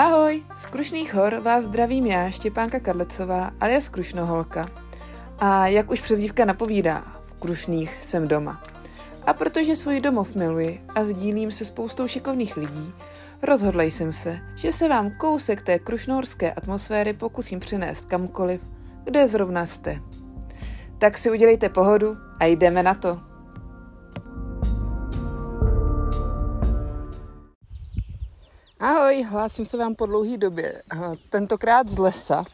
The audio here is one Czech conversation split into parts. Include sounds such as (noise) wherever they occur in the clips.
Ahoj, z Krušných hor vás zdravím já, Štěpánka Kadlecová, alias Krušnoholka. A jak už přezdívka napovídá, v Krušných jsem doma. A protože svůj domov miluji a sdílím se spoustou šikovných lidí, rozhodla jsem se, že se vám kousek té krušnohorské atmosféry pokusím přinést kamkoliv, kde zrovna jste. Tak si udělejte pohodu a jdeme na to. Ahoj, hlásím se vám po dlouhé době. Tentokrát z lesa.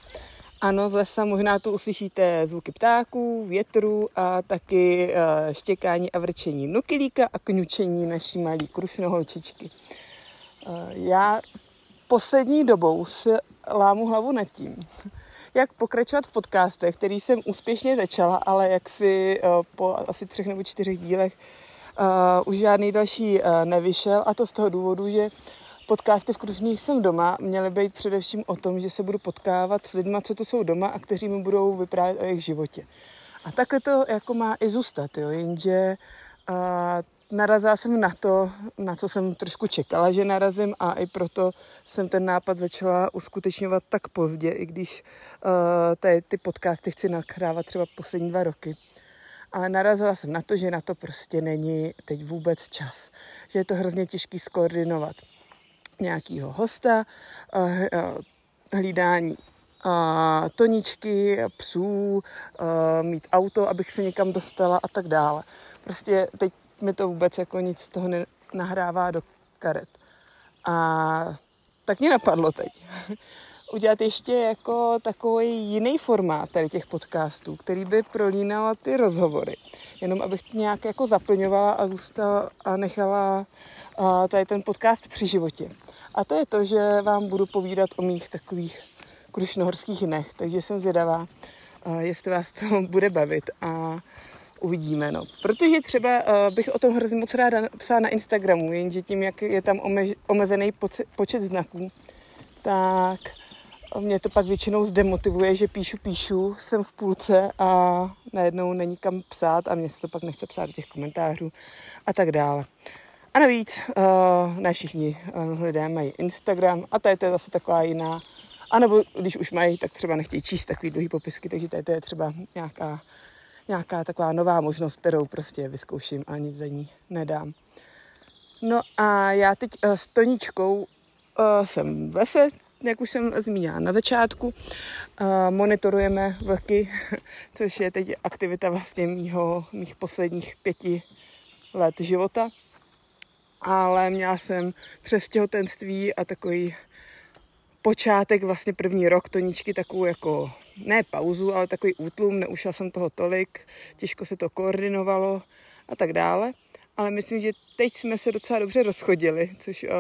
Ano, z lesa možná tu uslyšíte zvuky ptáků, větru a taky eh, štěkání a vrčení nukilíka a kňučení naší malý krušnoholčičky. Eh, já poslední dobou si lámu hlavu nad tím, jak pokračovat v podcastech, který jsem úspěšně začala, ale jak si eh, po asi třech nebo čtyřech dílech už žádný další nevyšel a to z toho důvodu, že podcasty v Kružných jsem doma měly být především o tom, že se budu potkávat s lidmi, co tu jsou doma a kteří mi budou vyprávět o jejich životě. A takhle to jako má i zůstat, jo, jenže uh, narazila jsem na to, na co jsem trošku čekala, že narazím a i proto jsem ten nápad začala uskutečňovat tak pozdě, i když uh, ty, ty podcasty chci nakrávat třeba poslední dva roky. Ale narazila jsem na to, že na to prostě není teď vůbec čas. Že je to hrozně těžký skoordinovat nějakého hosta, hlídání toničky, psů, mít auto, abych se někam dostala a tak dále. Prostě teď mi to vůbec jako nic z toho nahrává do karet. A tak mě napadlo teď (laughs) udělat ještě jako takový jiný formát tady těch podcastů, který by prolínala ty rozhovory. Jenom abych nějak jako zaplňovala a zůstala a nechala tady ten podcast při životě. A to je to, že vám budu povídat o mých takových krušnohorských dnech, takže jsem zvědavá, jestli vás to (laughs) bude bavit a uvidíme. No. Protože třeba bych o tom hrozně moc ráda psala na Instagramu, jenže tím, jak je tam omezený počet znaků, tak mě to pak většinou zdemotivuje, že píšu, píšu, jsem v půlce a najednou není kam psát a mě se to pak nechce psát do těch komentářů a tak dále. A navíc uh, ne všichni uh, lidé mají Instagram a tady to je zase taková jiná, a nebo když už mají, tak třeba nechtějí číst takový dlouhý popisky, takže tady to je třeba nějaká, nějaká taková nová možnost, kterou prostě vyzkouším a nic za ní nedám. No a já teď uh, s Toničkou uh, jsem v lese, jak už jsem zmínila na začátku. Uh, monitorujeme vlky, (laughs) což je teď aktivita vlastně mýho, mých posledních pěti let života ale měla jsem přes těhotenství a takový počátek, vlastně první rok Toničky, takovou jako, ne pauzu, ale takový útlum, neušla jsem toho tolik, těžko se to koordinovalo a tak dále. Ale myslím, že teď jsme se docela dobře rozchodili, což uh,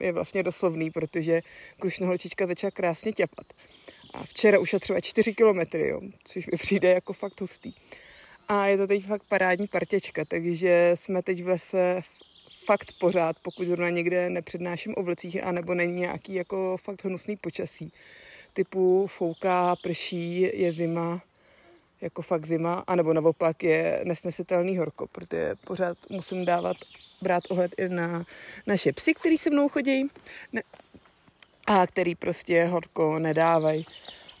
je vlastně doslovný, protože krušná holčička začala krásně těpat. A včera třeba 4 kilometry, jo, což mi přijde jako fakt hustý. A je to teď fakt parádní partěčka, takže jsme teď v lese fakt pořád, pokud zrovna někde nepřednáším o vlcích, anebo není nějaký jako fakt hnusný počasí. Typu fouká, prší, je zima, jako fakt zima, anebo naopak je nesnesitelný horko, protože pořád musím dávat, brát ohled i na naše psy, který se mnou chodí ne, a který prostě horko nedávají.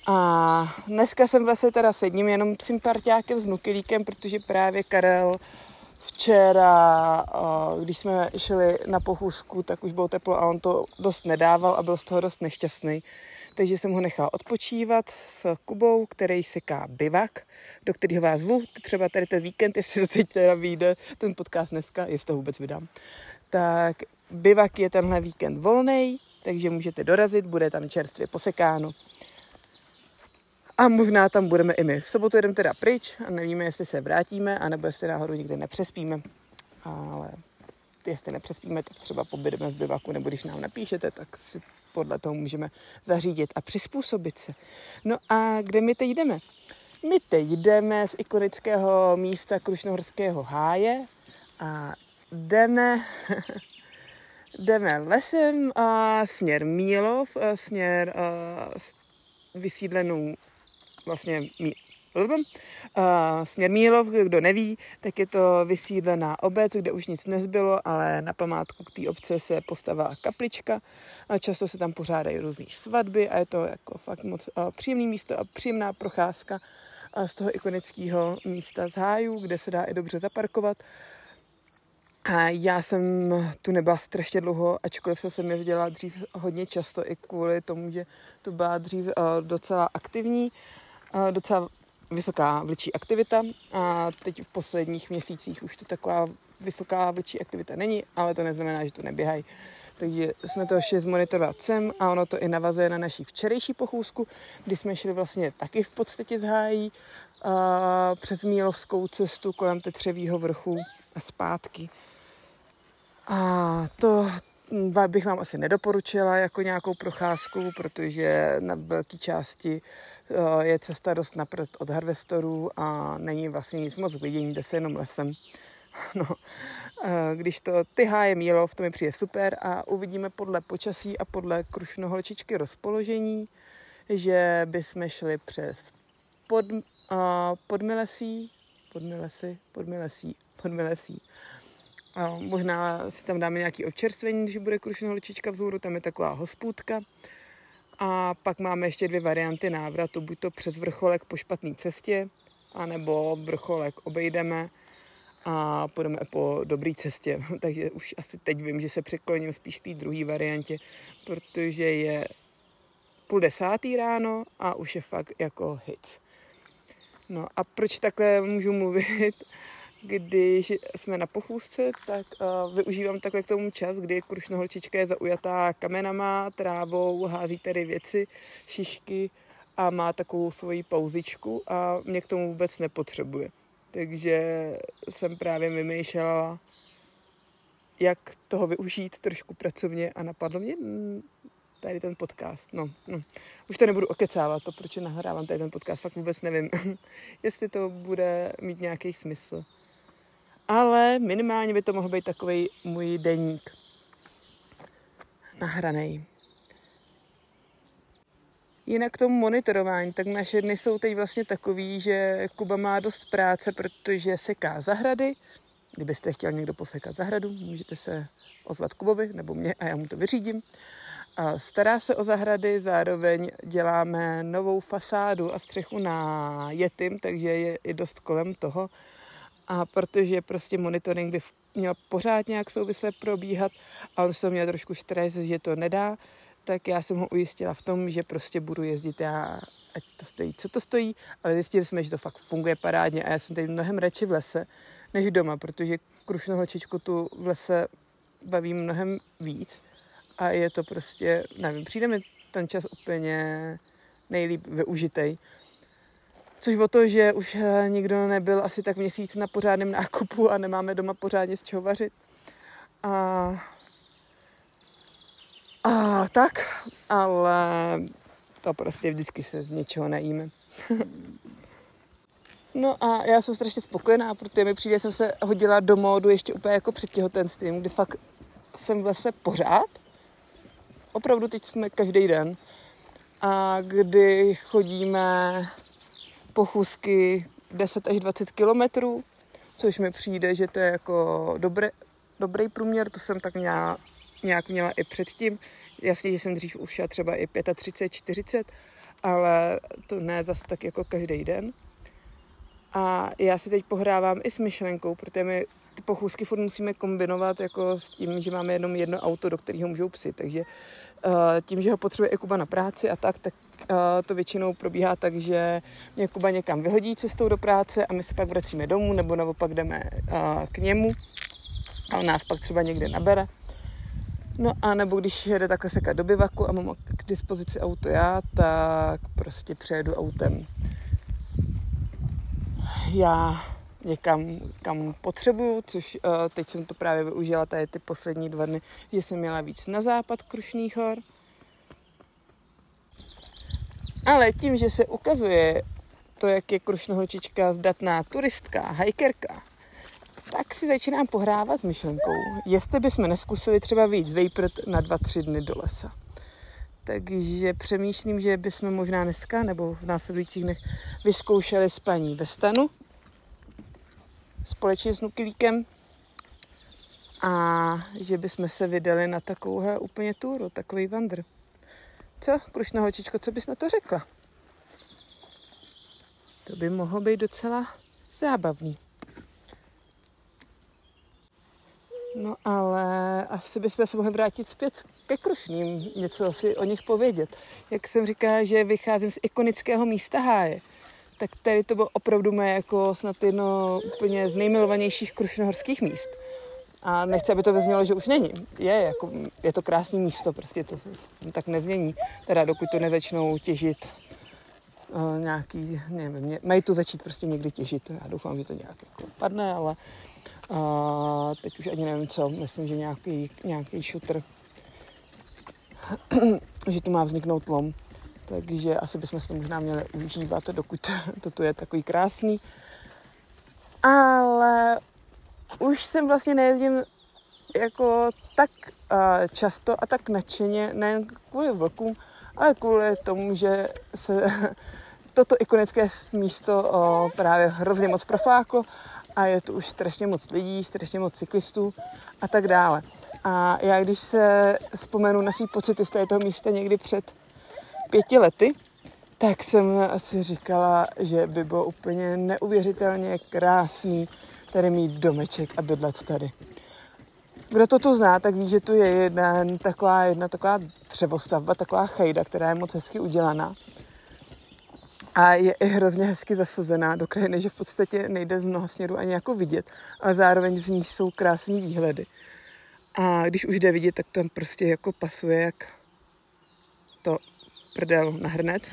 A dneska jsem vlastně teda s jedním jenom psím parťákem s nukilíkem, protože právě Karel včera, když jsme šli na pochůzku, tak už bylo teplo a on to dost nedával a byl z toho dost nešťastný. Takže jsem ho nechala odpočívat s Kubou, který seká bivak, do kterého vás zvu, třeba tady ten víkend, jestli to teď teda vyjde, ten podcast dneska, jestli to vůbec vydám. Tak bivak je tenhle víkend volný, takže můžete dorazit, bude tam čerstvě posekáno. A možná tam budeme i my. V sobotu jedeme teda pryč a nevíme, jestli se vrátíme, anebo jestli náhodou nikdy nepřespíme. Ale jestli nepřespíme, tak třeba pobydeme v bivaku, nebo když nám napíšete, tak si podle toho můžeme zařídit a přizpůsobit se. No a kde my teď jdeme? My teď jdeme z ikonického místa Krušnohorského háje a jdeme, (laughs) jdeme lesem a směr Mílov, a směr a, vysídlenou vlastně směr Mílov, kdo neví, tak je to vysídlená obec, kde už nic nezbylo, ale na památku k té obce se postavila kaplička a často se tam pořádají různé svatby a je to jako fakt moc příjemné místo a příjemná procházka z toho ikonického místa z hájů, kde se dá i dobře zaparkovat. A já jsem tu nebyla strašně dlouho, ačkoliv jsem sem jezdila dřív hodně často i kvůli tomu, že tu byla dřív docela aktivní, docela vysoká vlčí aktivita a teď v posledních měsících už tu taková vysoká vlčí aktivita není, ale to neznamená, že tu neběhají. Takže jsme to šli zmonitorovat sem a ono to i navazuje na naší včerejší pochůzku, kdy jsme šli vlastně taky v podstatě z hájí a přes Mílovskou cestu kolem Tetřevýho vrchu a zpátky. A to bych vám asi nedoporučila jako nějakou procházku, protože na velké části je cesta dost napřed od harvestorů a není vlastně nic moc vidění, jde se jenom lesem. (laughs) No, když to ty háje mílo, v tom mi přijde super a uvidíme podle počasí a podle krušnoholčičky rozpoložení, že bychom šli přes pod, uh, podmilesí, podmilesí, podmilesí, podmilesí. A možná si tam dáme nějaký občerstvení, když bude krušnoholčička vzhůru, tam je taková hospůdka. A pak máme ještě dvě varianty návratu, buď to přes vrcholek po špatné cestě, anebo vrcholek obejdeme a půjdeme po dobré cestě. (laughs) Takže už asi teď vím, že se překloním spíš k té druhé variantě, protože je půl desátý ráno a už je fakt jako hit. No a proč takhle můžu mluvit? Když jsme na pochůzce, tak uh, využívám takhle k tomu čas, kdy krušnoholčička je zaujatá kamenama, trávou, hází tady věci, šišky a má takovou svoji pauzičku a mě k tomu vůbec nepotřebuje. Takže jsem právě vymýšlela, jak toho využít trošku pracovně a napadlo mě mm, tady ten podcast. No, no. Už to nebudu okecávat, to proč nahrávám tady ten podcast, fakt vůbec nevím, (laughs) jestli to bude mít nějaký smysl. Ale minimálně by to mohl být takový můj deník nahranej. Jinak k tomu monitorování, tak naše dny jsou teď vlastně takový, že Kuba má dost práce, protože seká zahrady. Kdybyste chtěl někdo posekat zahradu, můžete se ozvat Kubovi nebo mě a já mu to vyřídím. A stará se o zahrady, zároveň děláme novou fasádu a střechu na Jetim, takže je i dost kolem toho. A protože prostě monitoring by měl pořád nějak souvisle probíhat a on se měl trošku stres, že to nedá, tak já jsem ho ujistila v tom, že prostě budu jezdit já, ať to stojí, co to stojí, ale zjistili jsme, že to fakt funguje parádně a já jsem tady mnohem radši v lese, než doma, protože krušnou holčičku tu v lese baví mnohem víc a je to prostě, nevím, přijde mi ten čas úplně nejlíp využitej. Což o to, že už eh, nikdo nebyl asi tak měsíc na pořádném nákupu a nemáme doma pořádně z čeho vařit. A a tak, ale to prostě vždycky se z něčeho najíme. (laughs) no a já jsem strašně spokojená, protože mi přijde, jsem se hodila do módu ještě úplně jako před těhotenstvím, kdy fakt jsem v lese pořád. Opravdu teď jsme každý den. A kdy chodíme pochůzky 10 až 20 kilometrů, což mi přijde, že to je jako dobré, dobrý průměr, to jsem tak měla nějak měla i předtím. Jasně, že jsem dřív už třeba i 35, 40, ale to ne zas tak jako každý den. A já si teď pohrávám i s myšlenkou, protože my ty pochůzky furt musíme kombinovat jako s tím, že máme jenom jedno auto, do kterého můžou psi. Takže uh, tím, že ho potřebuje i Kuba na práci a tak, tak uh, to většinou probíhá tak, že mě Kuba někam vyhodí cestou do práce a my se pak vracíme domů, nebo naopak jdeme uh, k němu a on nás pak třeba někde nabere. No a nebo když jede takhle sekat do bivaku a mám k dispozici auto já, tak prostě přejedu autem já někam, kam potřebuju, což uh, teď jsem to právě využila tady ty poslední dva dny, že jsem měla víc na západ Krušných hor. Ale tím, že se ukazuje to, jak je Krušnoholčička zdatná turistka, hajkerka, tak si začínám pohrávat s myšlenkou, jestli bychom neskusili třeba víc vejprt na dva, tři dny do lesa. Takže přemýšlím, že bychom možná dneska nebo v následujících dnech vyzkoušeli spaní ve stanu společně s Nukilíkem a že bychom se vydali na takovouhle úplně túru, takový vandr. Co, krušná holčičko, co bys na to řekla? To by mohlo být docela zábavný. No ale asi bychom se mohli vrátit zpět ke Krušným, něco si o nich povědět. Jak jsem říkala, že vycházím z ikonického místa Háje, tak tady to bylo opravdu moje jako snad jedno úplně z nejmilovanějších krušnohorských míst. A nechci, aby to vyznělo, že už není. Je, jako, je to krásné místo, prostě to tak nezmění. Teda dokud to nezačnou těžit uh, nějaký, nevím, mají tu začít prostě někdy těžit. Já doufám, že to nějak jako padne, ale uh, teď už ani nevím co. Myslím, že nějaký, nějaký šutr, (clears throat) že tu má vzniknout lom. Takže asi bychom si to možná měli užívat, dokud (laughs) to tu je takový krásný. Ale už jsem vlastně nejezdím jako tak uh, často a tak nadšeně, nejen kvůli vlkům, ale kvůli tomu, že se (laughs) toto ikonické místo uh, právě hrozně moc profláklo a je tu už strašně moc lidí, strašně moc cyklistů a tak dále. A já když se vzpomenu na svý pocity z této místa někdy před pěti lety, tak jsem si říkala, že by bylo úplně neuvěřitelně krásný tady mít domeček a bydlet tady. Kdo to tu zná, tak ví, že tu je jedna taková, jedna taková dřevostavba, taková chajda, která je moc hezky udělaná. A je i hrozně hezky zasazená do krajiny, že v podstatě nejde z mnoha směrů ani jako vidět, ale zároveň z ní jsou krásné výhledy. A když už jde vidět, tak tam prostě jako pasuje jak to prdel na hrnec.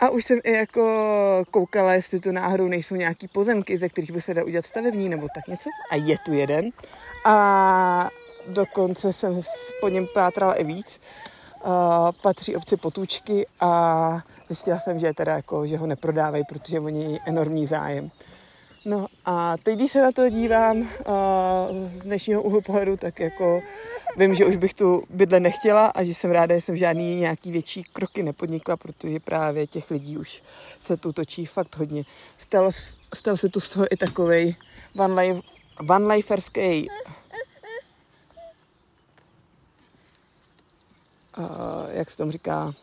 A už jsem i jako koukala, jestli tu náhodou nejsou nějaký pozemky, ze kterých by se dal udělat stavební nebo tak něco. A je tu jeden. A dokonce jsem po něm pátrala i víc. Uh, patří obci Potůčky a zjistila jsem, že, teda jako, že ho neprodávají, protože oni enormní zájem. No a teď, když se na to dívám z dnešního úhlu pohledu, tak jako vím, že už bych tu bydle nechtěla a že jsem ráda, že jsem žádný nějaký větší kroky nepodnikla, protože právě těch lidí už se tu točí fakt hodně. Stal, stal se tu z toho i takovej van, life, liferský uh, jak se tomu říká,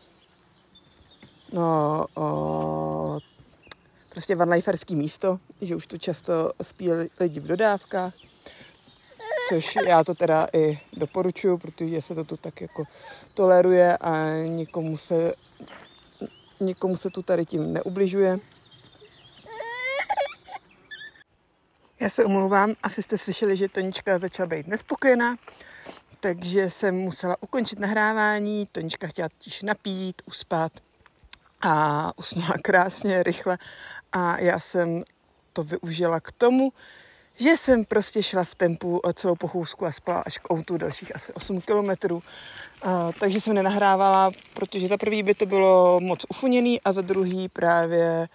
no, uh, prostě vanliferský místo, že už to často spí lidi v dodávkách, což já to teda i doporučuju, protože se to tu tak jako toleruje a nikomu se, nikomu se tu tady tím neubližuje. Já se omlouvám, asi jste slyšeli, že Tonička začala být nespokojená, takže jsem musela ukončit nahrávání. Tonička chtěla totiž napít, uspat a usnula (laughs) krásně, rychle a já jsem to využila k tomu, že jsem prostě šla v tempu celou pochůzku a spala až k outu dalších asi 8 kilometrů. takže jsem nenahrávala, protože za prvý by to bylo moc ufuněný a za druhý právě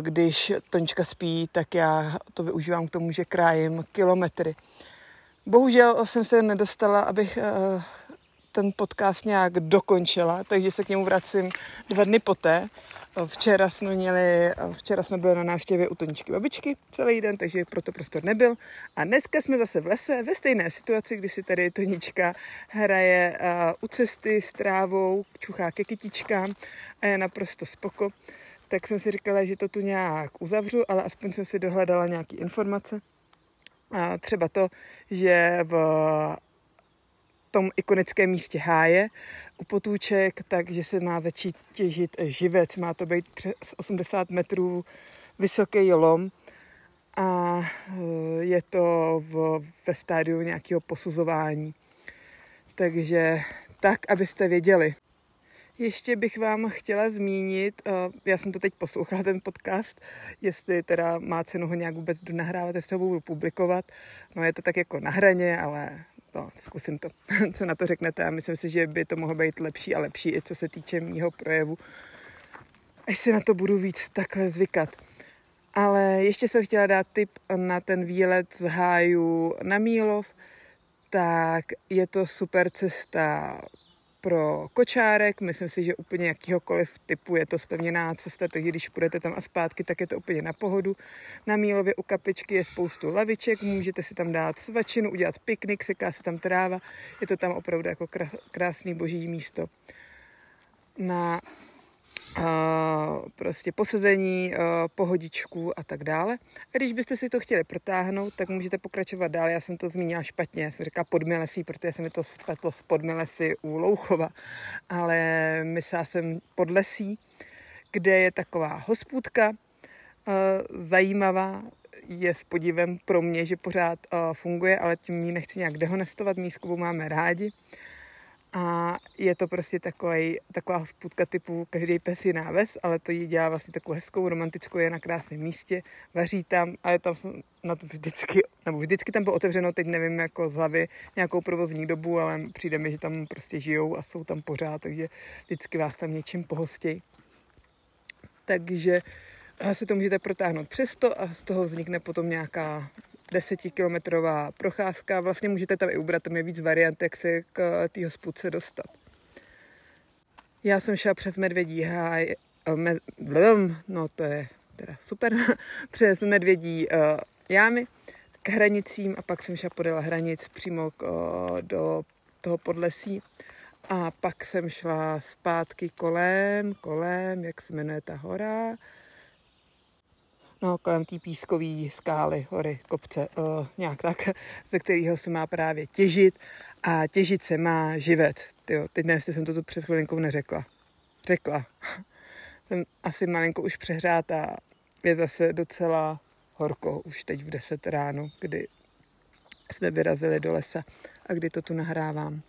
když Tončka spí, tak já to využívám k tomu, že krájím kilometry. Bohužel jsem se nedostala, abych ten podcast nějak dokončila, takže se k němu vracím dva dny poté. Včera jsme měli, včera jsme byli na návštěvě u Toničky babičky celý den, takže proto prostor nebyl. A dneska jsme zase v lese ve stejné situaci, kdy si tady Tonička hraje u cesty s trávou, čuchá ke kytičkám a je naprosto spoko. Tak jsem si říkala, že to tu nějak uzavřu, ale aspoň jsem si dohledala nějaké informace. A třeba to, že v tom ikonickém místě háje u potůček, takže se má začít těžit živec. Má to být přes 80 metrů vysoký lom a eh, je to v, ve stádiu nějakého posuzování. Takže tak, abyste věděli. Ještě bych vám chtěla zmínit, eh, já jsem to teď poslouchala, ten podcast, jestli teda má cenu ho nějak vůbec nahrávat, jestli ho budu publikovat. No je to tak jako na hraně, ale no, zkusím to, (laughs) co na to řeknete a myslím si, že by to mohlo být lepší a lepší i co se týče mýho projevu, až si na to budu víc takhle zvykat. Ale ještě jsem chtěla dát tip na ten výlet z háju na Mílov, tak je to super cesta pro kočárek, myslím si, že úplně jakýhokoliv typu je to spevněná cesta, takže když půjdete tam a zpátky, tak je to úplně na pohodu. Na Mílově u kapičky je spoustu laviček, můžete si tam dát svačinu, udělat piknik, seká se tam tráva, je to tam opravdu jako krásný boží místo. Na prostě posezení, pohodičku a tak dále. A když byste si to chtěli protáhnout, tak můžete pokračovat dál. Já jsem to zmínila špatně, já jsem říkala podmilesí, protože se mi to spletlo s podmilesy u Louchova, ale myslela jsem podlesí, kde je taková hospůdka zajímavá, je s podívem pro mě, že pořád funguje, ale tím ji nechci nějak dehonestovat, mískovou máme rádi. A je to prostě takový, taková hospůdka typu každý pes je náves, ale to jí dělá vlastně takovou hezkou, romantickou, je na krásném místě, vaří tam a je tam na to vždycky, nebo vždycky tam bylo otevřeno, teď nevím jako z hlavy nějakou provozní dobu, ale přijde mi, že tam prostě žijou a jsou tam pořád, takže vždycky vás tam něčím pohostějí. Takže si to můžete protáhnout přesto a z toho vznikne potom nějaká desetikilometrová procházka. Vlastně můžete tam i ubrat, tam je víc variant, jak se k té hospůdce dostat. Já jsem šla přes Medvědí háj, eh, med, no to je teda super, (laughs) přes Medvědí uh, jámy k hranicím a pak jsem šla podél hranic přímo k, uh, do toho podlesí a pak jsem šla zpátky kolem, kolem, jak se jmenuje ta hora, no, kolem té pískové skály, hory, kopce, o, nějak tak, ze kterého se má právě těžit a těžit se má živec. Tyjo, teď ne, jsem to tu před chvilinkou neřekla. Řekla. (laughs) jsem asi malinko už přehrátá. Je zase docela horko, už teď v 10 ráno, kdy jsme vyrazili do lesa a kdy to tu nahrávám.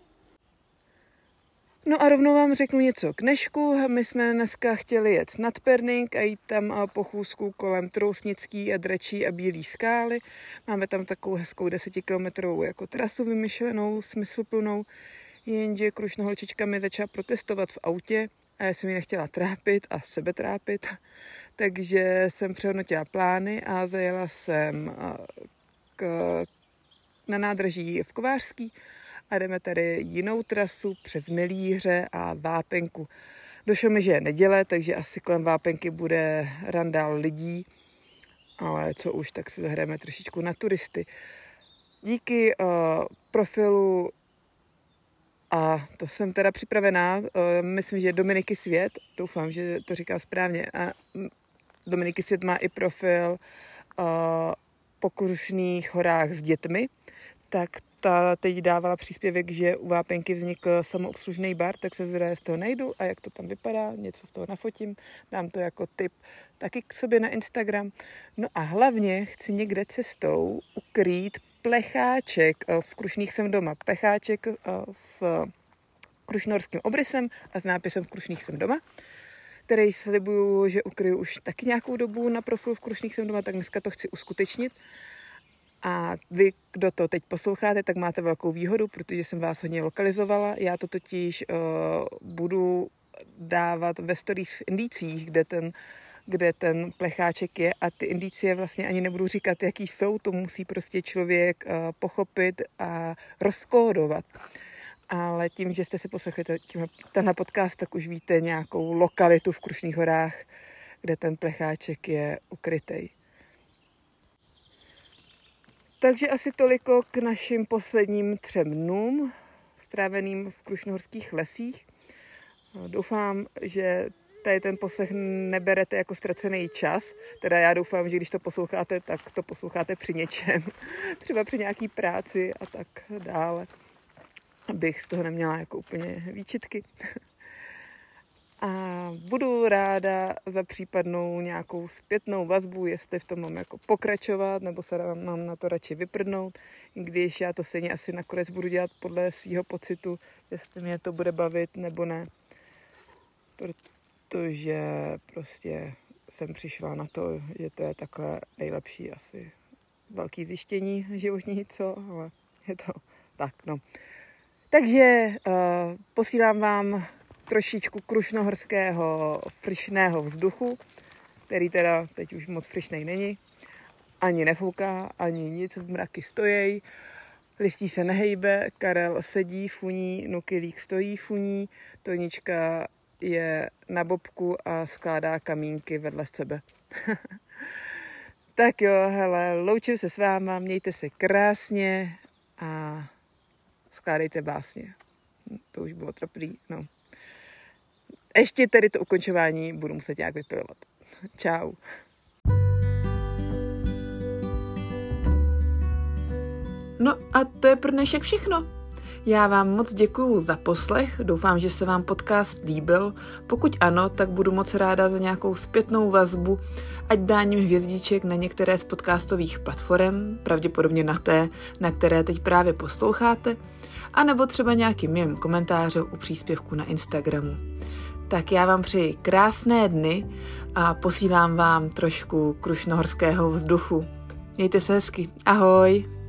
No a rovnou vám řeknu něco k Nešku. My jsme dneska chtěli jet nad Perning a jít tam po chůzku kolem Trousnický a Drečí a Bílý skály. Máme tam takovou hezkou desetikilometrovou jako trasu vymyšlenou, smysluplnou, jenže krušno holčička mi začala protestovat v autě a já jsem ji nechtěla trápit a sebe trápit, (laughs) takže jsem přehodnotila plány a zajela jsem k, na nádraží v Kovářský a jdeme tady jinou trasu přes Milíře a Vápenku. Došlo mi, že je neděle, takže asi kolem Vápenky bude randál lidí, ale co už, tak si zahrajeme trošičku na turisty. Díky uh, profilu a to jsem teda připravená, uh, myslím, že Dominiky Svět, doufám, že to říká správně, a Dominiky Svět má i profil uh, po Krušných horách s dětmi, tak ta teď dávala příspěvek, že u Vápenky vznikl samoobslužný bar, tak se zde z toho najdu a jak to tam vypadá, něco z toho nafotím, dám to jako tip taky k sobě na Instagram. No a hlavně chci někde cestou ukrýt plecháček, eh, v Krušných jsem doma, plecháček eh, s krušnorským obrysem a s nápisem v Krušných jsem doma který slibuju, že ukryju už taky nějakou dobu na profilu v Krušných jsem doma, tak dneska to chci uskutečnit. A vy, kdo to teď posloucháte, tak máte velkou výhodu, protože jsem vás hodně lokalizovala. Já to totiž uh, budu dávat ve stories v indicích, kde ten, kde ten plecháček je a ty indicie vlastně ani nebudu říkat, jaký jsou, to musí prostě člověk uh, pochopit a rozkódovat. Ale tím, že jste si poslechli tenhle podcast, tak už víte nějakou lokalitu v Krušných horách, kde ten plecháček je ukrytej. Takže asi toliko k našim posledním třem dnům, stráveným v Krušnohorských lesích. Doufám, že tady ten poslech neberete jako ztracený čas. Teda já doufám, že když to posloucháte, tak to posloucháte při něčem. (laughs) Třeba při nějaký práci a tak dále. Abych z toho neměla jako úplně výčitky. A budu ráda za případnou nějakou zpětnou vazbu, jestli v tom mám jako pokračovat, nebo se mám na to radši vyprdnout, i když já to stejně asi nakonec budu dělat podle svého pocitu, jestli mě to bude bavit nebo ne. Protože prostě jsem přišla na to, že to je takhle nejlepší asi velký zjištění životní, co, ale je to tak, no. Takže uh, posílám vám trošičku krušnohorského frišného vzduchu, který teda teď už moc frišnej není. Ani nefouká, ani nic, v mraky stojí. Listí se nehejbe, Karel sedí, funí, Nukilík stojí, funí, Tonička je na bobku a skládá kamínky vedle sebe. (laughs) tak jo, hele, loučím se s váma, mějte se krásně a skládejte básně. To už bylo trapný, no. Ještě tedy to ukončování budu muset nějak vypilovat. Čau. No a to je pro dnešek všechno. Já vám moc děkuju za poslech, doufám, že se vám podcast líbil. Pokud ano, tak budu moc ráda za nějakou zpětnou vazbu, ať dáním hvězdiček na některé z podcastových platform, pravděpodobně na té, na které teď právě posloucháte, anebo třeba nějakým milým komentářem u příspěvku na Instagramu. Tak já vám přeji krásné dny a posílám vám trošku krušnohorského vzduchu. Mějte se hezky. Ahoj!